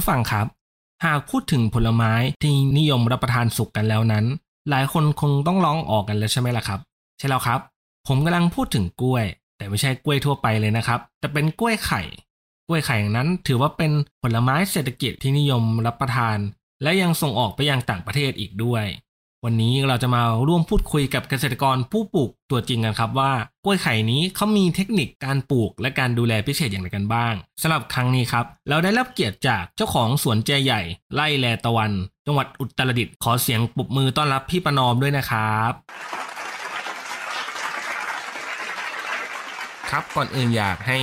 ผู้ฟังครับ หากพูดถึงผลไม้ที่นิยมรับประทานสุกกันแล้วนั้น หลายคนคงต้องร้องออกกันแล้วใช่ไหมล่ะครับ ใช่แล้วครับ ผมกำลังพูดถึงกล้วย แต่ไม่ใช่กล้วยทั่วไปเลยนะครับ แต่เป็นกล้วยไข่ กล้วยไข่นั้นถือว่าเป็นผลไม้เศรษฐกิจที่นิยมรับประทาน และยังส่งออกไปยังต่างประเทศอีกด้วย วันนี้เราจะมาร่วมพูดคุยกับเกษตรกรผู้ปลูกตัวจริงกันครับว่ากล้วยไข่นี้เขามีเทคนิคการปลูกและการดูแลพิเศษอย่างไรกันบ้างสำหรับครั้งนี้ครับ เราได้รับเกียรติจากเจ้าของสวนแจใหญ่ ไล่แลตะวัน จังหวัดอุตรดิตถ์ขอเสียงปรบมือต้อนรับพี่ประนอมด้วยนะครับครับก่อนอื่นอยากให้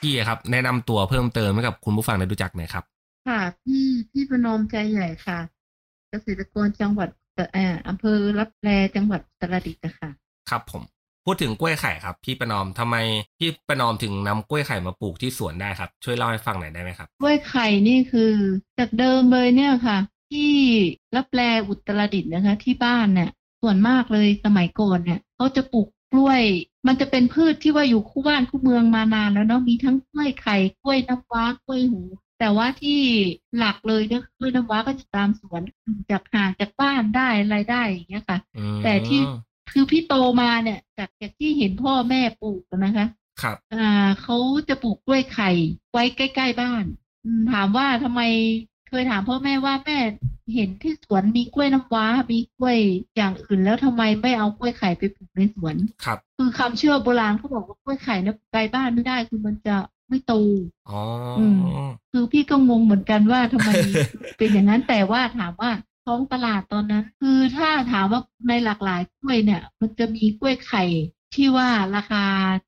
พี่ครับ แนะนำตัวเพิ่มเติมให้กับคุณผู้ฟังได้รู้จักหน่อยครับ ค่ะพี่พี่ประนอมใจใหญ่ค่ะ เกษตรกรจังหวัด อ่ออำเภอรับแลจังหวัดอุตรดิตถ์อะค่ะ ครับผม พูดถึงกล้วยไข่ครับพี่ประนอมทำไมพี่ประนอมถึงนำกล้วยไข่มาปลูกที่สวนได้ครับ ช่วยเล่าให้ฟังหน่อยได้ไหมครับ กล้วยไข่นี่คือจากเดิมเลยเนี่ยค่ะ ที่รับแลอุตรดิตถ์นะคะ ที่บ้านเนี่ยส่วนมากเลยสมัยก่อนเนี่ยเขาจะปลูกกล้วย มันจะเป็นพืชที่ว่าอยู่คู่บ้านคู่เมืองมานานแล้วเนาะมีทั้งกล้วยไข่กล้วยน้ำว้ากล้วยหูแต่ว่าที่หลักเลยเนี่ยกล้วยน้ำว้าก็จะตามสวนจากห่างจากบ้าน ได้อะไรได้อย่างเงี้ยค่ะอืมแต่ที่คือพี่โตมาเนี่ย จากจากที่เห็นพ่อแม่ปลูกนะคะ ครับอ่าเขาจะปลูกกล้วยไข่ไว้ใกล้ ๆ บ้านอืมถามว่าทำไมเคยถามพ่อแม่ว่าแม่เห็นที่สวนมีกล้วยน้ำว้า มีกล้วยอย่างอื่น แล้วทำไมไม่เอากล้วยไข่ไปปลูกในสวนครับ คือคำเชื่อโบราณเขาบอกว่ากล้วยไข่เนี่ยไกลบ้านไม่ได้คือมันจะไม่โตอ๋ออมคือพี่ก็งงเหมือนกันว่าทำไมเป็นอย่างนั้นแต่ว่าถามว่า ท้องตลาดตอนนั้น คือถ้าถามว่าในหลากหลายกล้วยเนี่ย มันจะมีกล้วยไข่ที่ว่าราคา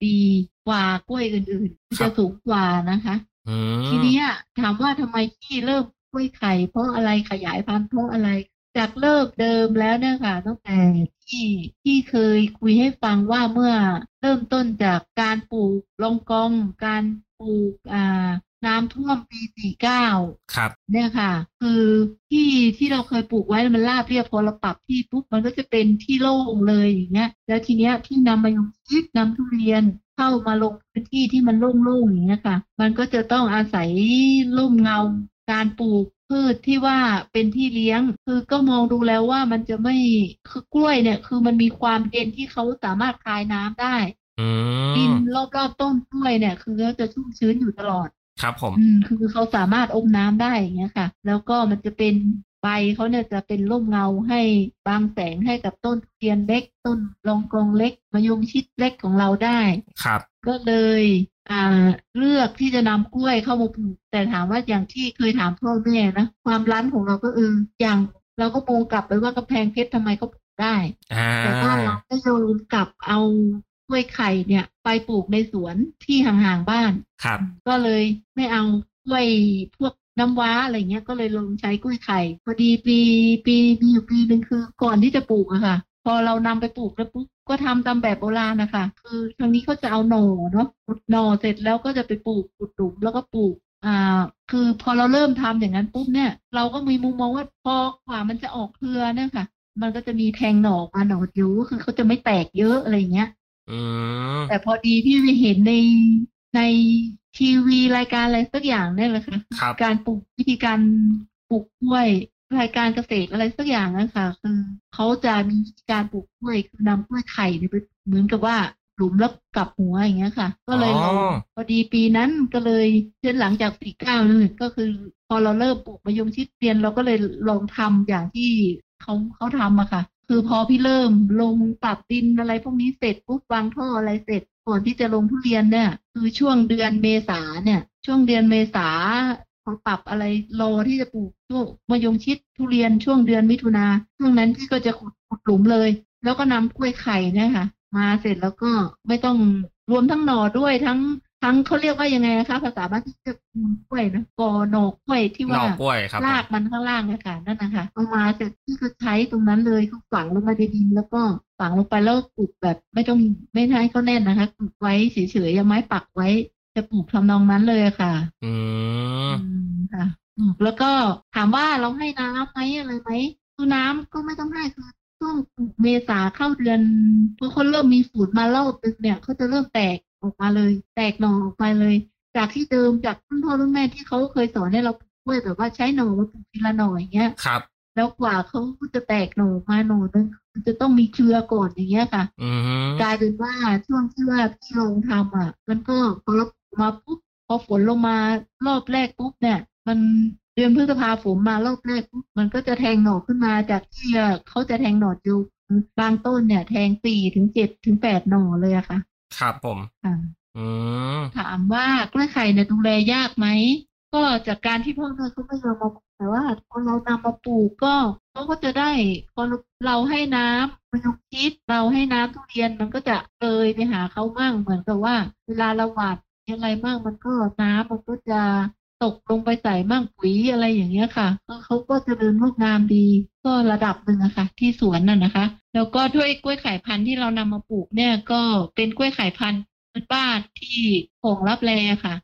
ดีกว่ากล้วยอื่นๆที่จะสูงกว่านะคะอืมทีเนี้ยถามว่าทำไมพี่เริ่มกล้วยไข่ เพราะอะไรขยายพันธุ์เพราะอะไร จากเริ่มเดิมแล้วเนี่ยค่ะตั้งแต่ที่ที่เคยคุยให้ฟังว่าเมื่อเริ่มต้นจากการปลูกลองกองการปลูกอ่า น้ำท่วมปี49ครับ เนี่ยค่ะ คือที่ที่เราเคยปลูกไว้มันราบเรียบพอเราปรับที่ปุ๊บมันก็จะเป็นที่โล่งเลยอย่างเงี้ย แล้วทีเนี้ยพี่นำมายงชิดนำทุเรียนเข้ามาลงพื้นที่ที่มันโล่งๆอย่างเงี้ยค่ะ มันก็จะต้องอาศัยร่มเงาการปลูกพืชที่ว่าเป็นที่เลี้ยง คือก็มองดูแล้วว่ามันจะไม่คือกล้วยเนี่ย คือมันมีความเย็นที่เขาสามารถคายน้ำได้อืดินมรอบๆต้นกล้วยเนี่ย คือเขาจะชุ่มชื้นอยู่ตลอด ครับผมอืมคือเขาสามารถอมน้ำได้อย่างเงี้ยค่ะ แล้วก็มันจะเป็นใบเขาเนี่ยจะเป็นร่มเงาให้บางแสงให้กับต้นทุเรียนเล็ก ต้นรองกองเล็กมะยงชิดเล็กของเราได้ครับ ก็เลยอ่าเลือกที่จะนำกล้วยเข้ามาปลูกแต่ถามว่าอย่างที่เคยถามพ่อแม่นะความรั้นของเราก็เอออย่างเราก็มองกลับไปว่ากำแพงเพชรทำไมเขาปลูกได้อ่าแต่ว่าเราก็โยนกลับเอา กล้วยไข่เนี่ย ไปปลูกในสวนที่ห่างๆบ้าน ครับ ก็เลยไม่เอากล้วยพวกน้ำว้าอะไรเงี้ยก็เลยลงใช้กล้วยไข่พอดีปีปีมีอยู่ปีหนึ่งคือ ก่อนที่จะปลูกอะค่ะ พอเรานำไปปลูกแล้วปุ๊บก็ทำตามแบบโบราณนะคะ คือทางนี้เขาจะเอาหน่อเนาะขุดหน่อเสร็จแล้วก็จะไปปลูกขุดหลุมแล้วก็ปลูกอ่าคือพอเราเริ่มทำอย่างนั้นปุ๊บเนี่ย เราก็มีมุมมองว่าพอกว่ามันจะออกเครือเนี่ยค่ะ มันก็จะมีแทงหน่อมาหน่อเดียวก็คือเขาจะไม่แตกเยอะอะไรเงี้ยอืม แต่พอดีพี่ไปเห็นในในทีวีรายการอะไรสักอย่างเนี่ยแหละค่ะครับการปลูกวิธีการปลูกกล้วยรายการเกษตรอะไรสักอย่างนะคะคือเขาจะมีวิธีการปลูกกล้วยคือนำกล้วยไข่เนี่ยไปเหมือนกับว่าหลุมแล้วกลับหัวอย่างเงี้ยค่ะ ก็เลยลองอ๋อพอดีปีนั้นก็เลยเช่นหลังจากสี่เก้านั่นเลยก็คือ พอเราเริ่มปลูกมะยงชิดเรียนเราก็เลยลองทำอย่างที่เขาเขาทำอะค่ะ คือพอพี่เริ่มลงปรับดินอะไรพวกนี้เสร็จปุ๊บวางท่ออะไรเสร็จก่อนที่จะลงทุเรียนเนี่ย คือช่วงเดือนเมษาเนี่ย ช่วงเดือนเมษาพอปรับอะไรรอที่จะปลูกช่วงมะยงชิดทุเรียนช่วงเดือนมิถุนาช่วงนั้นพี่ก็จะขุดขุดหลุมเลย แล้วก็นำกล้วยไข่เนี่ยค่ะ มาเสร็จแล้วก็ไม่ต้องรวมทั้งหน่อด้วยทั้ง ทั้งเขาเรียกว่ายังไงนะคะภาษาบ้านที่จะมูลกล้วยนะกอหน่อกล้วยที่หว่าน่อกล้วยครับผมรากมันข้างล่างอะค่ะนั่นนะคะเอามาเสร็จพี่ก็ใช้ตรงนั้นเลยก็ฝังลงมาในดินแล้วก็ฝังลงไปแล้วปลูกแบบไม่ต้องไม่ให้เขาแน่นนะคะปลูกไว้เฉยๆยังไม้ปักไว้ จะปลูกทำนองนั้นเลยอะค่ะ อืมอืมค่ะปลูกแล้วก็ถามว่าเราให้น้ำไหมอะไรไหมคือน้ำก็ไม่ต้องให้คือช่วงปลูกเมษาเข้าเดือนพอเขาเริ่มมีฝูนมารอบนึงเนี่ยเขาจะเริ่มแตกออกมาเลย แตกหน่อออกมาเลย จากที่เดิมจากรุ่นพ่อรุ่นแม่ที่เขาเคยสอนให้เราปลูกกล้วยแบบว่าใช้หน่อมาปลูกทีละหน่ออย่างเงี้ยครับ แล้วกว่าเขาจะแตกหน่อมาหน่อนึงมันจะต้องมีเครือก่อนอย่างเงี้ยค่ะอืมกลายเป็นว่าช่วงที่ว่าพี่ลองทำอะ มันก็พอเรามาปุ๊บพอฝนลงมารอบแรกปุ๊บเนี่ย มันเดือนพฤษภาฝนมารอบแรกปุ๊บมันก็จะแทงหน่อขึ้นมาจากที่เขาจะแทงหน่ออยู่บางต้นเนี่ย แทงสี่ถึงเจ็ดถึงแปดหน่อเลยอะค่ะ ครับผมค่ะอืมถามว่ากล้วยไข่เนี่ยดูแลยากไหม ก็จากการที่พ่อแม่เขาไม่ยอมมาปลูกแต่ว่าพอเรานำมาปลูกก็เขาก็จะได้พอเราให้น้ำมันยงชิดเราให้น้ำทุเรียนมันก็จะเลยไปหาเขามั่งเหมือนกับว่า เวลาเราหว่านอะไรมั่งมันก็น้ำมันก็จะ ตกลงไปใส่มั่งปุ๋ยอะไรอย่างเงี้ยค่ะก็เขาก็จะเดินงอกงามดี ก็ระดับหนึ่งอะค่ะ ที่สวนน่ะนะคะ แล้วก็ด้วยกล้วยไข่พันธุ์ที่เรานำมาปลูกเนี่ยก็เป็นกล้วยไข่พันธุ์พื้นบ้านที่ของรับแลค่ะ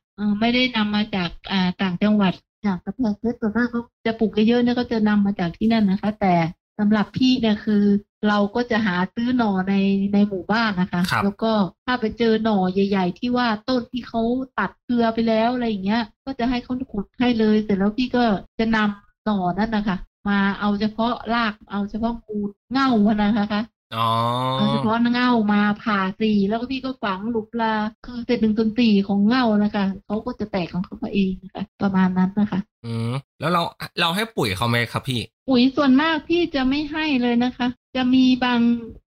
ไม่ได้นำมาจากอ่าต่างจังหวัดจากกระแพงเพชรส่วนมากเขาจะปลูกเยอะๆเนี่ยก็จะนำมาจากที่นั่นนะคะ แต่สำหรับพี่เนี่ยคือ เราก็จะหาซื้อหน่อในในหมู่บ้านนะคะครับแล้วก็ถ้าไปเจอหน่อใหญ่ ๆ ที่ว่าต้นที่เขาตัดเครือไปแล้วอะไรอย่างเงี้ย ก็จะให้เขาขุดให้เลย เสร็จแล้วพี่ก็จะนำหน่อนั่นนะคะมาเอาเฉพาะรากเอาเฉพาะมูลเง่ามันนะคะอ๋อเอาเฉพาะเง่ามาผ่าสี่แล้วก็พี่ก็ฝังหลุปลาคือเศษหนึ่งส่วนสี่ของเง่านะคะเขาก็จะแตกของเขาเองนะคะประมาณนั้นนะคะ อืมแล้วเราเราให้ปุ๋ยเขาไหมครับพี่ ปุ๋ยส่วนมากพี่จะไม่ให้เลยนะคะ จะมีบาง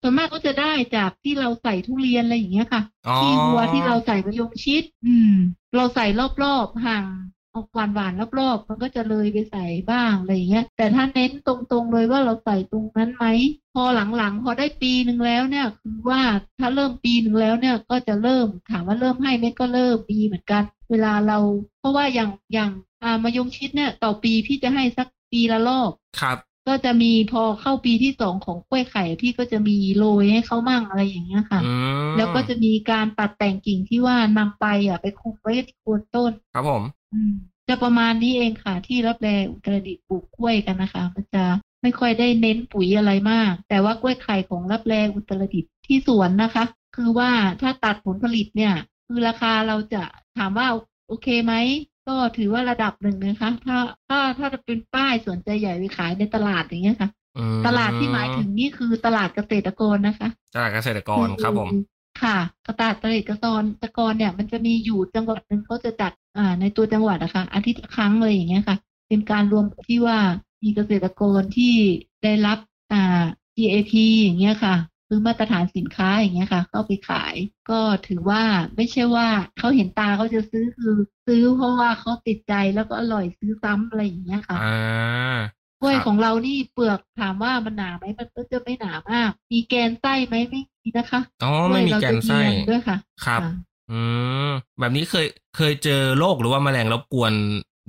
ส่วนมากก็จะได้จากที่เราใส่ทุเรียนอะไรอย่างเงี้ยค่ะอ๋อที่วัวที่เราใส่มะยงชิด อืม เราใส่รอบๆห่างออกหวานหวานๆรอบๆมันก็จะเลยไปใส่บ้างอะไรอย่างเงี้ย แต่ถ้าเน้นตรงๆเลยว่าเราใส่ตรงนั้นไหมพอหลังๆ พอได้ปีหนึ่งแล้วเนี่ย คือว่าถ้าเริ่มปีหนึ่งแล้วเนี่ยก็จะเริ่มถามว่าเริ่มให้ไหมก็เริ่มมีเหมือนกัน เวลาเรา เพราะว่าอย่างอย่างอ่ามะยงชิดเนี่ย ต่อปีพี่จะให้สักปีละรอบครับ ก็จะมีพอเข้าปีที่สองของกล้วยไข่ พี่ก็จะมีโรยให้เขามั่งอะไรอย่างเงี้ยค่ะอืมแล้วก็จะมีการตัดแต่งกิ่งที่ว่านำไปอะไปคุมไว้ที่โคนต้น ครับผม อืมจะประมาณนี้เองค่ะ ที่รับแลอุตรดิตถ์ปลูกกล้วยกันนะคะ มันจะไม่ค่อยได้เน้นปุ๋ยอะไรมาก แต่ว่ากล้วยไข่ของรับแลอุตรดิตถ์ที่สวนนะคะ คือว่าถ้าตัดผลผลิตเนี่ย คือราคาเราจะถามว่าโอเคไหม ก็ถือว่าระดับหนึ่งนะคะ ถ้าถ้าถ้าจะเป็นป้ายสวนใจใหญ่ไปขายในตลาดอย่างเงี้ยค่ะอืมตลาดที่หมายถึงนี่คือตลาดเกษตรกรนะคะตลาดเกษตรกรครับผมค่ะตลาดเกษตรกรเนี่ย มันจะมีอยู่จังหวัดหนึ่งเขาจะจัดอ่าในตัวจังหวัดนะคะอาทิตย์ละครั้งเลยอย่างเงี้ยค่ะ เป็นการรวมที่ว่ามีเกษตรกรที่ได้รับอ่า GAP อย่างเงี้ยค่ะ คือมาตรฐานสินค้าอย่างเงี้ยค่ะ เข้าไปขาย ก็ถือว่าไม่ใช่ว่าเขาเห็นตาเขาจะซื้อคือซื้อเพราะว่าเขาติดใจแล้วก็อร่อยซื้อซ้ำอะไรอย่างเงี้ยค่ะอ่ากล้วยครับของเรานี่เปลือกถามว่ามันหนาไหมมันก็จะไม่หนามาก มีแกนไส้ไหมไม่มีนะคะอ๋อไม่มีแกนไส้กล้วยเราจะเนียนด้วยค่ะ ครับค่ะอืมแบบนี้เคยเคยเจอโรคหรือว่าแมลงรบกวน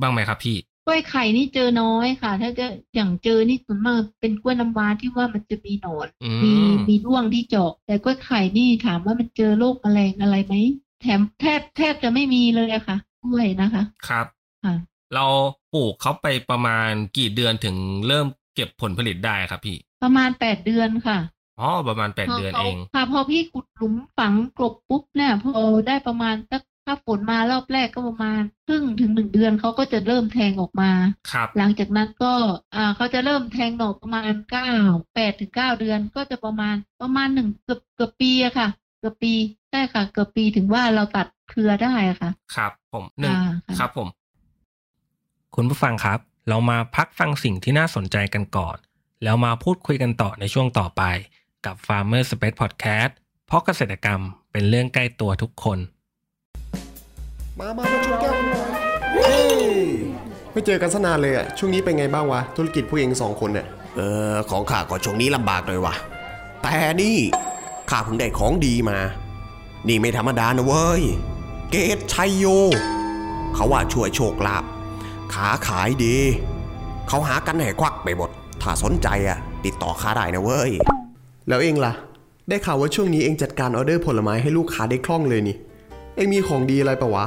บ้างไหมครับพี่ก ล้วยไข่นี่เจอน้อยค่ะ ถ้าจะอย่างเจอนี่ส่วนมากเป็นกล้วยน้ำว้าที่ว่ามันจะมีหนอนอืมีมมีร่วงที่เจาะ แต่กล้วยไข่นี่ถามว่ามันเจอโรคแมลงอะไรไหมแถมแทบแทบจะไม่มีเลยอะค่ะ กล้วยนะคะ ครับค่ะเราปลูกเขาไปประมาณกี่เดือนถึงเริ่มเก็บผลผลิตได้ครับพี่ ประมาณแปดเดือนค่ะอ๋อประมาณแปดพเดือนขาเอง ค่ะพอพี่ขุดหลุมฝังกลบปุ๊บเนี่ยพอได้ประมาณสัก ถ้าฝนมารอบแรกก็ประมาณครึ่งถึงหนึ่งเดือนเขาก็จะเริ่มแทงออกมา ครับ หลังจากนั้นก็อ่าเขาจะเริ่มแทงหน่อประมาณเก้าแปดถึงเก้าเดือนก็จะประมาณประมาณหนึ่งเกือบเกือบปีอะค่ะ เกือบปีใช่ค่ะ เกือบปีถึงว่าเราตัดเครือได้อะค่ะ ครับ ผมหนึ่งอ่าค่ะครับผม คุณผู้ฟังครับ เรามาพักฟังสิ่งที่น่าสนใจกันก่อน แล้วมาพูดคุยกันต่อในช่วงต่อไป กับ Farmer Space Podcast เพราะเกษตรกรรมเป็นเรื่องใกล้ตัวทุกคน มามามาชนแก้วกันหน่อยเฮ้ไม่เจอกันสนานเลยอะช่วงนี้เป็นไงบ้างวะ ธุรกิจผู้เองสองคนเนี่ยเออ ของข้าก็ช่วงนี้ลำบากเลยวะแต่นี่ข้าเพิ่งได้ของดีมา นี่ไม่ธรรมดานะเว้ย เกตชัยโย เขาว่าช่วยโชคลาภขาขายดี เขาหากันให้ควั่กไปหมด ถ้าสนใจอะติดต่อข้าได้นะเว้ย แล้วเอ็งล่ะ ได้ข่าวว่าช่วงนี้เอ็งจัดการออเดอร์ผลไม้ให้ลูกค้าได้คล่องเลยนี่ เอ็งมีของดีอะไรปะวะ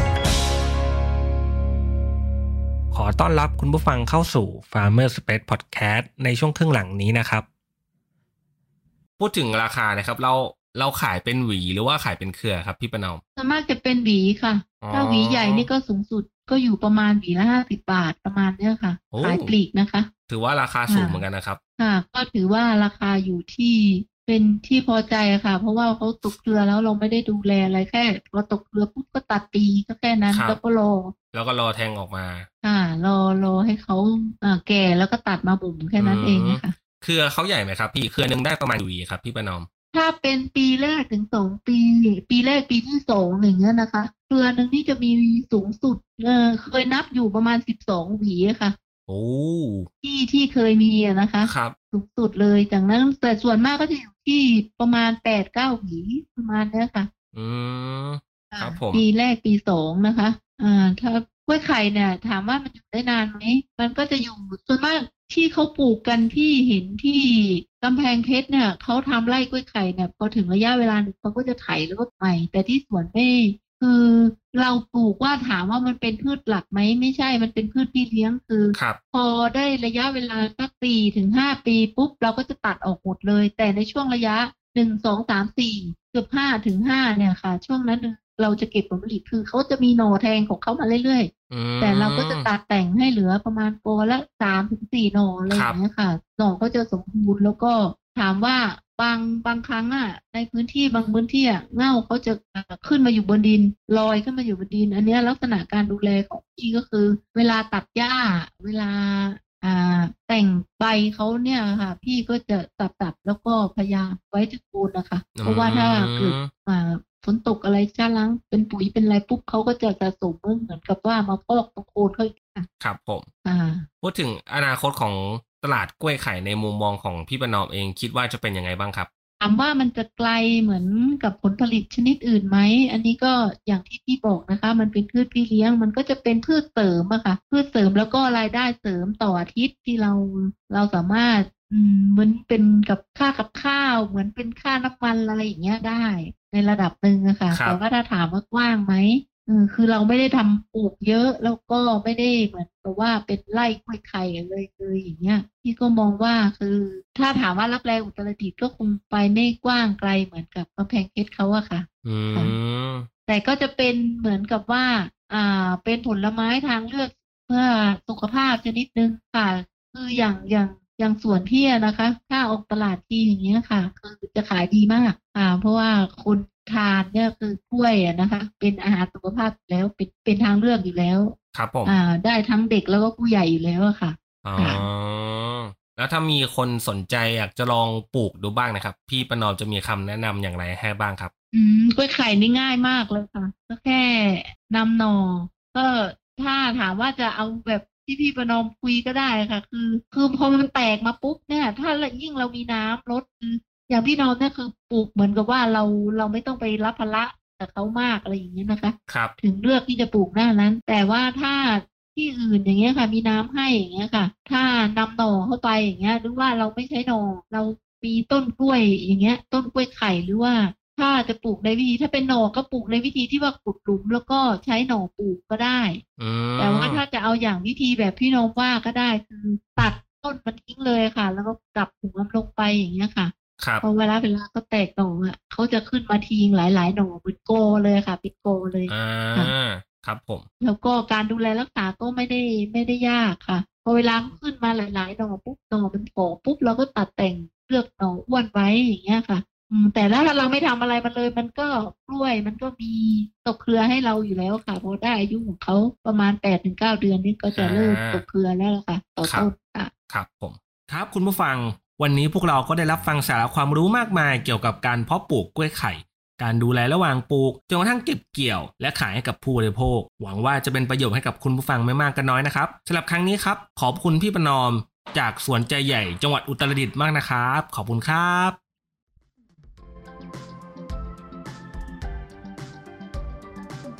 อต้อนรับคุณผู้ฟังเข้าสู่ Farmer Space Podcast ในช่วงครึ่งหลังนี้นะครับ พูดถึงราคานะครับ เราเราขายเป็นหวีหรือว่าขายเป็นเครือครับพี่ประนอมส่วนมากจะเป็นหวีค่ะอ๋อถ้าหวีใหญ่นี่ก็สูงสุดก็อยู่ประมาณหวีละห้าสิบบาทประมาณเนี้ยค่ะโอ้ขายปลีกนะคะ ถือว่าราคาสูงเหมือนกันนะครับ ค่ะ ก็ถือว่าราคาอยู่ที่ เป็นที่พอใจอะค่ะ เพราะว่าเขาตกเครือแล้วเราไม่ได้ดูแลอะไรแค่พอตกเครือปุ๊บก็ตัดตีก็แค่นั้นครับ แล้วก็รอแล้วก็รอแทงออกมา ค่ะรอรอให้เขาอ่าแก่แล้วก็ตัดมาบ่มแค่นั้นอืมเองนะคะเครือเขาใหญ่ไหมครับ พี่เครือหนึ่งได้ประมาณหวีครับพี่ประนอม ถ้าเป็นปีแรกถึงสองปี ปีแรกปีที่สองอย่างเงี้ยนะคะ เครือหนึ่งนี่จะมีสูงสุดเออเคยนับอยู่ประมาณสิบสองหวีอะค่ะ โอ้ที่ที่เคยมีอะนะคะครับสูงสุดเลยจากนั้นแต่ส่วนมากก็จะอยู่ที่ประมาณแปดเก้าหวีประมาณเนี้ยค่ะ อืมครับผมปีแรกปีสองนะคะ อ่า ถ้ากล้วยไข่เนี่ย ถามว่ามันอยู่ได้นานไหมมันก็จะอยู่ส่วนมากที่เขาปลูกกันที่เห็นที่กำแพงเพชรเนี่ยเขาทำไร่กล้วยไข่เนี่ยพอถึงระยะเวลาหนึ่งเขาก็จะไถแล้วก็ใหม่ แต่ที่สวนไม่ คือเราปลูกว่าถามว่ามันเป็นพืชหลักไหมไม่ใช่มันเป็นพืชที่เลี้ยงคือครับพอได้ระยะเวลาสักปีถึงห้าปีปุ๊บ เราก็จะตัดออกหมดเลย แต่ในช่วงระยะหนึ่งสองสามสี่เกือบห้าถึงห้าเนี่ยค่ะ ช่วงนั้นเราจะเก็บผลผลิตคือเขาจะมีหน่อแทงของเขามาเรื่อยอืมๆแต่เราก็จะตัดแต่งให้เหลือประมาณโกละสามถึงสี่หน่ออะไรอย่างเงี้ยค่ะหน่อก็จะสมบูรณ์แล้วก็ถามว่า บางบางครั้งอะ ในพื้นที่บางพื้นที่อะเง่าเขาจะขึ้นมาอยู่บนดินลอยขึ้นมาอยู่บนดิน อันเนี้ยลักษณะการดูแลของพี่ก็คือ เวลาตัดหญ้า เวลาอ่าแต่งใบเขาเนี่ยค่ะ พี่ก็จะตัดตัดแล้วก็พยายามไว้ที่โคนนะคะ เพราะว่าถ้าเกิดอ่าฝนตกอะไรช้าล้างเป็นปุ๋ยเป็นอะไรปุ๊บเขาก็จะสะสมเหมือนกับว่ามาพอกตรงโคนเขาอีกค่ะครับผม อ่า พูดถึงอนาคตของ ตลาดกล้วยไข่ในมุมมองของพี่ประนอมเองคิดว่าจะเป็นยังไงบ้างครับถามว่ามันจะไกลเหมือนกับผลผลิตชนิดอื่นไหม อันนี้ก็อย่างที่พี่บอกนะคะ มันเป็นพืชพี่เลี้ยง มันก็จะเป็นพืชเสริมอะค่ะ พืชเสริมแล้วก็รายได้เสริมต่ออาทิตย์ที่เราเราสามารถอืมเหมือนเป็นกับค่ากับข้าว เหมือนเป็นค่าน้ำมันอะไรอย่างเงี้ยได้ ในระดับหนึ่งอะค่ะครับแต่ว่าถ้าถามว่ากว้างไหมเออ คือเราไม่ได้ทำปลูกเยอะแล้วก็ไม่ได้เหมือนกับว่าเป็นไร่กล้วยไข่เลยเลยอย่างเงี้ยพี่ก็มองว่าคือถ้าถามว่ารับแรงอุตรดิตถ์ก็คงไปไม่กว้างไกลเหมือนกับกำแพงเพชรเขาอะค่ะอืมแต่ก็จะเป็นเหมือนกับว่า อ่า เป็นผลไม้ทางเลือกเพื่อสุขภาพชนิดนึงค่ะ คืออย่างอย่าง อย่างสวนพี่อะนะคะถ้าออกตลาดที่อย่างเงี้ยค่ะ คือจะขายดีมากอ่าเพราะว่าคนทานเนี่ยคือกล้วยอะนะคะ เป็นอาหารสุขภาพอยู่แล้วเป็นเป็นทางเลือกอยู่แล้ว ครับผมอ่า ได้ทั้งเด็กแล้วก็ผู้ใหญ่อยู่แล้วอะค่ะอ๋อแล้วถ้ามีคนสนใจอยากจะลองปลูกดูบ้างนะครับ พี่ประนอมจะมีคำแนะนำอย่างไรให้บ้างครับ อืมกล้วยไข่นี่ง่ายมากเลยค่ะ ก็แค่นำหน่อก็ถ้าถามว่าจะเอาแบบ ที่พี่ประนอมคุยก็ได้ค่ะ คือ คือพอมันแตกมาปุ๊บเนี่ย ถ้ายิ่งเรามีน้ำลดคืออย่างพี่นอมเนี่ยคือปลูกเหมือนกับว่าเราเราไม่ต้องไปรับภาระกับเขามากอะไรอย่างเงี้ยนะคะครับถึงเลือกที่จะปลูกหน้านั้น แต่ว่าถ้าที่อื่นอย่างเงี้ยค่ะ มีน้ำให้อย่างเงี้ยค่ะ ถ้านำหน่อเข้าไปอย่างเงี้ยหรือว่าเราไม่ใช้หน่อเรามีต้นกล้วยอย่างเงี้ย ต้นกล้วยไข่หรือว่า ถ้าจะปลูกในวิธีถ้าเป็นหน่อก็ปลูกในวิธีที่ว่าขุดหลุมแล้วก็ใช้หน่อปลูกก็ได้อืมแต่ว่าถ้าจะเอาอย่างวิธีแบบพี่น้องว่าก็ได้คือตัดต้นมันทิ้งเลยค่ะ แล้วก็กลับหัวมันลงไปอย่างเงี้ยค่ะครับพอเวลาเวลาก็แตกหน่ออะเขาจะขึ้นมาทีหลายๆหน่อเป็นโกเลยค่ะเป็นโกเลยอ่าครับผม แล้วก็การดูแลรักษาก็ไม่ได้ไม่ได้ยากค่ะพอเวลาขึ้นมาหลายๆหน่อปุ๊บหน่อมันโผล่ปุ๊บเราก็ตัดแต่งเลือกหน่ออ้วนไว้อย่างเงี้ยค่ะอืม แต่ถ้าเราไม่ทำอะไรมันเลย มันก็กล้วยมันก็มีตกเครือให้เราอยู่แล้วค่ะพอได้อายุของเขาประมาณแปดถึงเก้าเดือนนี่ก็จะเริ่มตกเครือแล้วล่ะค่ะ ต่อต้นค่ะครับผมครับคุณผู้ฟังวันนี้พวกเราก็ได้รับฟังสาระความรู้มากมายเกี่ยวกับการเพาะปลูกกล้วยไข่ การดูแลระหว่างปลูกจนกระทั่งเก็บเกี่ยว และขายให้กับผู้บริโภค หวังว่าจะเป็นประโยชน์ให้กับคุณผู้ฟังไม่มากก็น้อยนะครับสำหรับครั้งนี้ครับ ขอบคุณพี่ประนอม จากสวนใจใหญ่จังหวัดอุตรดิตถ์มากนะครับ ขอบคุณครับ